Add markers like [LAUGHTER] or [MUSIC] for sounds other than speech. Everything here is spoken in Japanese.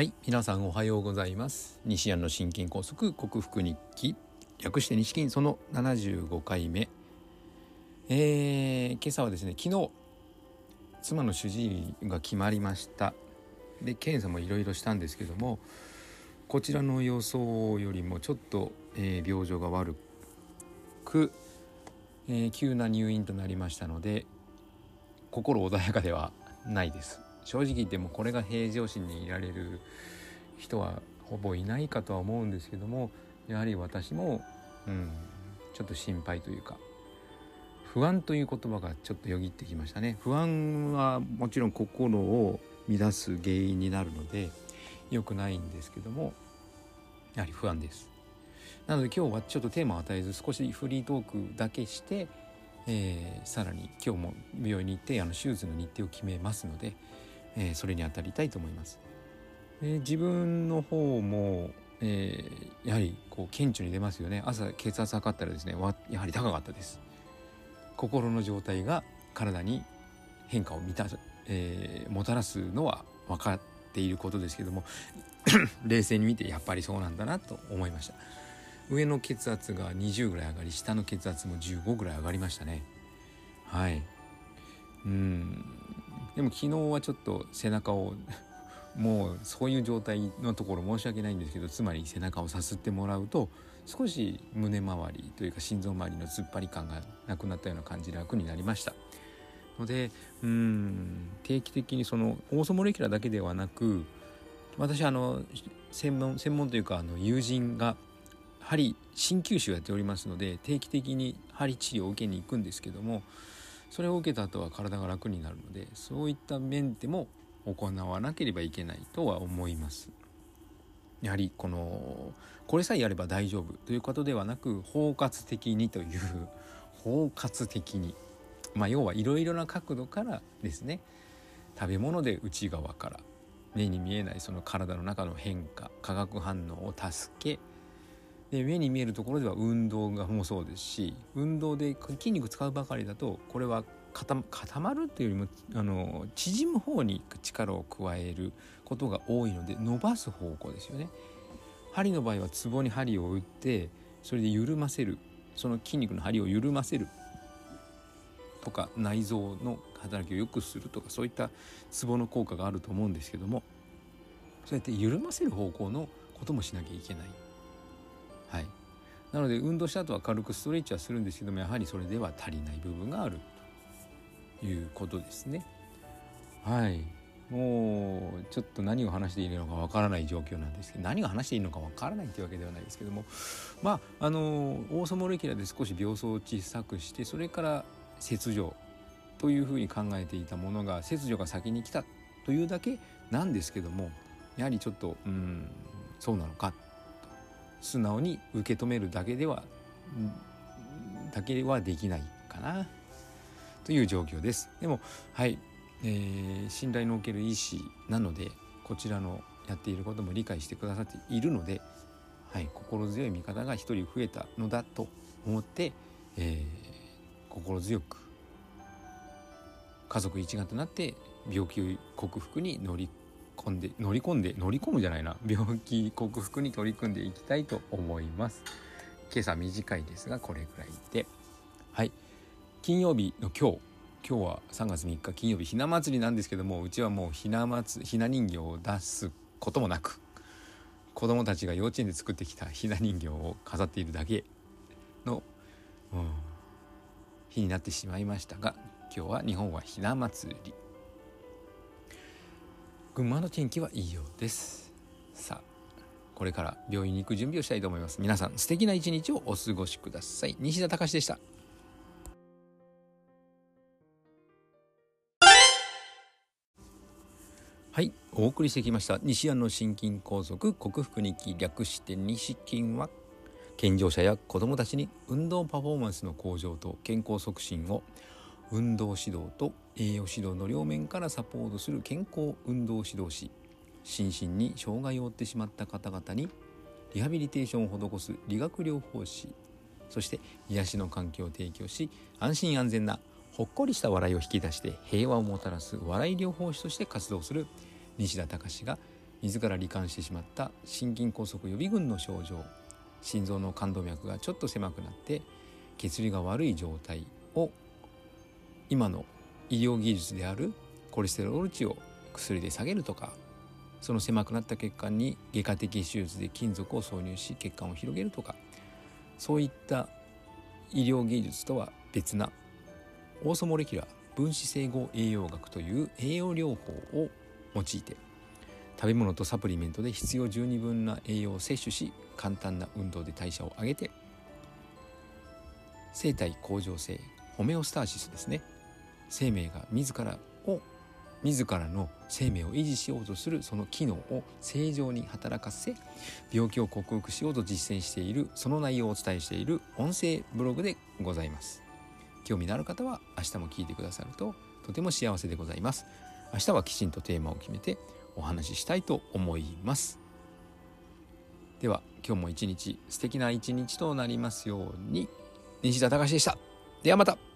はい皆さんおはようございます。西安の心筋梗塞克服日記。略して西筋その75回目。えー、今朝はですね昨日妻の主治医が決まりました。で検査もいろいろしたんですけどもこちらの予想よりもちょっと、えー、病状が悪く、えー、急な入院となりましたので心穏やかではないです。正直言ってもこれが平常心にいられる人はほぼいないかとは思うんですけどもやはり私も、うん、ちょっと心配というか不安という言葉がちょっとよぎってきましたね。不安はもちろん心を乱す原因になるので良くないんですけどもやはり不安です。なので今日はちょっとテーマを与えず少しフリートークだけして、えー、さらに今日も病院に行ってあの手術の日程を決めますので、えー、それに当たりたいと思います。え、自分の方も、えー、やはりこう顕著に出ますよね。朝血圧測ったらですねやはり高かったです。心の状態が体に変化を満た、えー、もたらすのは分かっていることですけども [COUGHS] 冷静に見てやっぱりそうなんだなと思いました。上の血圧が20ぐらい上がり下の血圧も15ぐらい上がりましたね。はい。うん。でも昨日はちょっと背中を [LAUGHS] もうそういう状態のところ申し訳ないんですけどつまり背中をさすってもらうと少し胸周りというか心臓周りの突っ張り感がなくなったような感じで楽になりました。のでうん定期的にそのオーソモレキュラーだけではなく私あの専門専門というかあの友人が針鍼灸師をやっておりますので定期的に針治療を受けに行くんですけどもそれを受けた後は体が楽になるのでそういった面でも行わなければいけないとは思います。やはりこのこれさえやれば大丈夫ということではなく包括的にという包括的にまあ要はいろいろな角度からですね食べ物で内側から目に見えないその体の中の変化化学反応を助けで目に見えるところでは運動がもそうですし運動で筋肉使うばかりだとこれは固まるというよりもあの縮む方に力を加えることが多いので伸ばす方向ですよね。針の場合はツボに針を打ってそれで緩ませるその筋肉の張りを緩ませるとか内臓の働きを良くするとかそういったツボの効果があると思うんですけどもそうやって緩ませる方向のこともしなきゃいけないはい、なので運動した後は軽くストレッチはするんですけどもやはりそれでは足りない部分があるということですね。はいもうちょっと何を話していいのかわからない状況なんですけど何が話していいのかわからないというわけではないですけどもまああのオーソモレキュラで少し病巣を小さくしてそれから切除というふうに考えていたものが切除が先に来たというだけなんですけどもやはりちょっとうんそうなのか素直に受け止めるだけではだけはできないかなという状況です。でもはい、えー、信頼のおける医師なのでこちらのやっていることも理解してくださっているので、はい、心強い味方が一人増えたのだと思って、えー、心強く家族一丸となって病気克服に乗り込んで乗り込んで乗り込むじゃないな。[LAUGHS] 病気克服に取り組んでいきたいと思います。今朝短いですがこれぐらいで。はい。金曜日の今日。今日は3月3日金曜日。ひな祭りなんですけどもうちはもうひな祭ひな人形を出すこともなく子供たちが幼稚園で作ってきたひな人形を飾っているだけの、うん、日になってしまいましたが今日は日本はひな祭り。群馬の天気はいいようです。さあこれから病院に行く準備をしたいと思います。皆さん素敵な一日をお過ごしください。西田隆でした。はいお送りしてきました。西安の心筋梗塞克服日記略して西筋は健常者や子どもたちに運動パフォーマンスの向上と健康促進を運動指導と栄養指導の両面からサポートする健康運動指導士。心身に障害を負ってしまった方々にリハビリテーションを施す理学療法士。そして癒しの環境を提供し安心安全なほっこりした笑いを引き出して平和をもたらす笑い療法士として活動する西田隆が自ら罹患してしまった心筋梗塞予備軍の症状。心臓の冠動脈がちょっと狭くなって血流が悪い状態を今の医療技術であるコレステロール値を薬で下げるとかその狭くなった血管に外科的手術で金属を挿入し血管を広げるとかそういった医療技術とは別なオーソモレキュラー分子整合栄養学という栄養療法を用いて食べ物とサプリメントで必要十二分な栄養を摂取し簡単な運動で代謝を上げて生体向上性ホメオスターシスですね。生命が自らを自らの生命を維持しようとするその機能を正常に働かせ病気を克服しようと実践しているその内容をお伝えしている音声ブログでございます。興味のある方は明日も聞いてくださるととても幸せでございます。明日はきちんとテーマを決めてお話ししたいと思います。では今日も一日素敵な一日となりますように。西田隆でした。ではまた。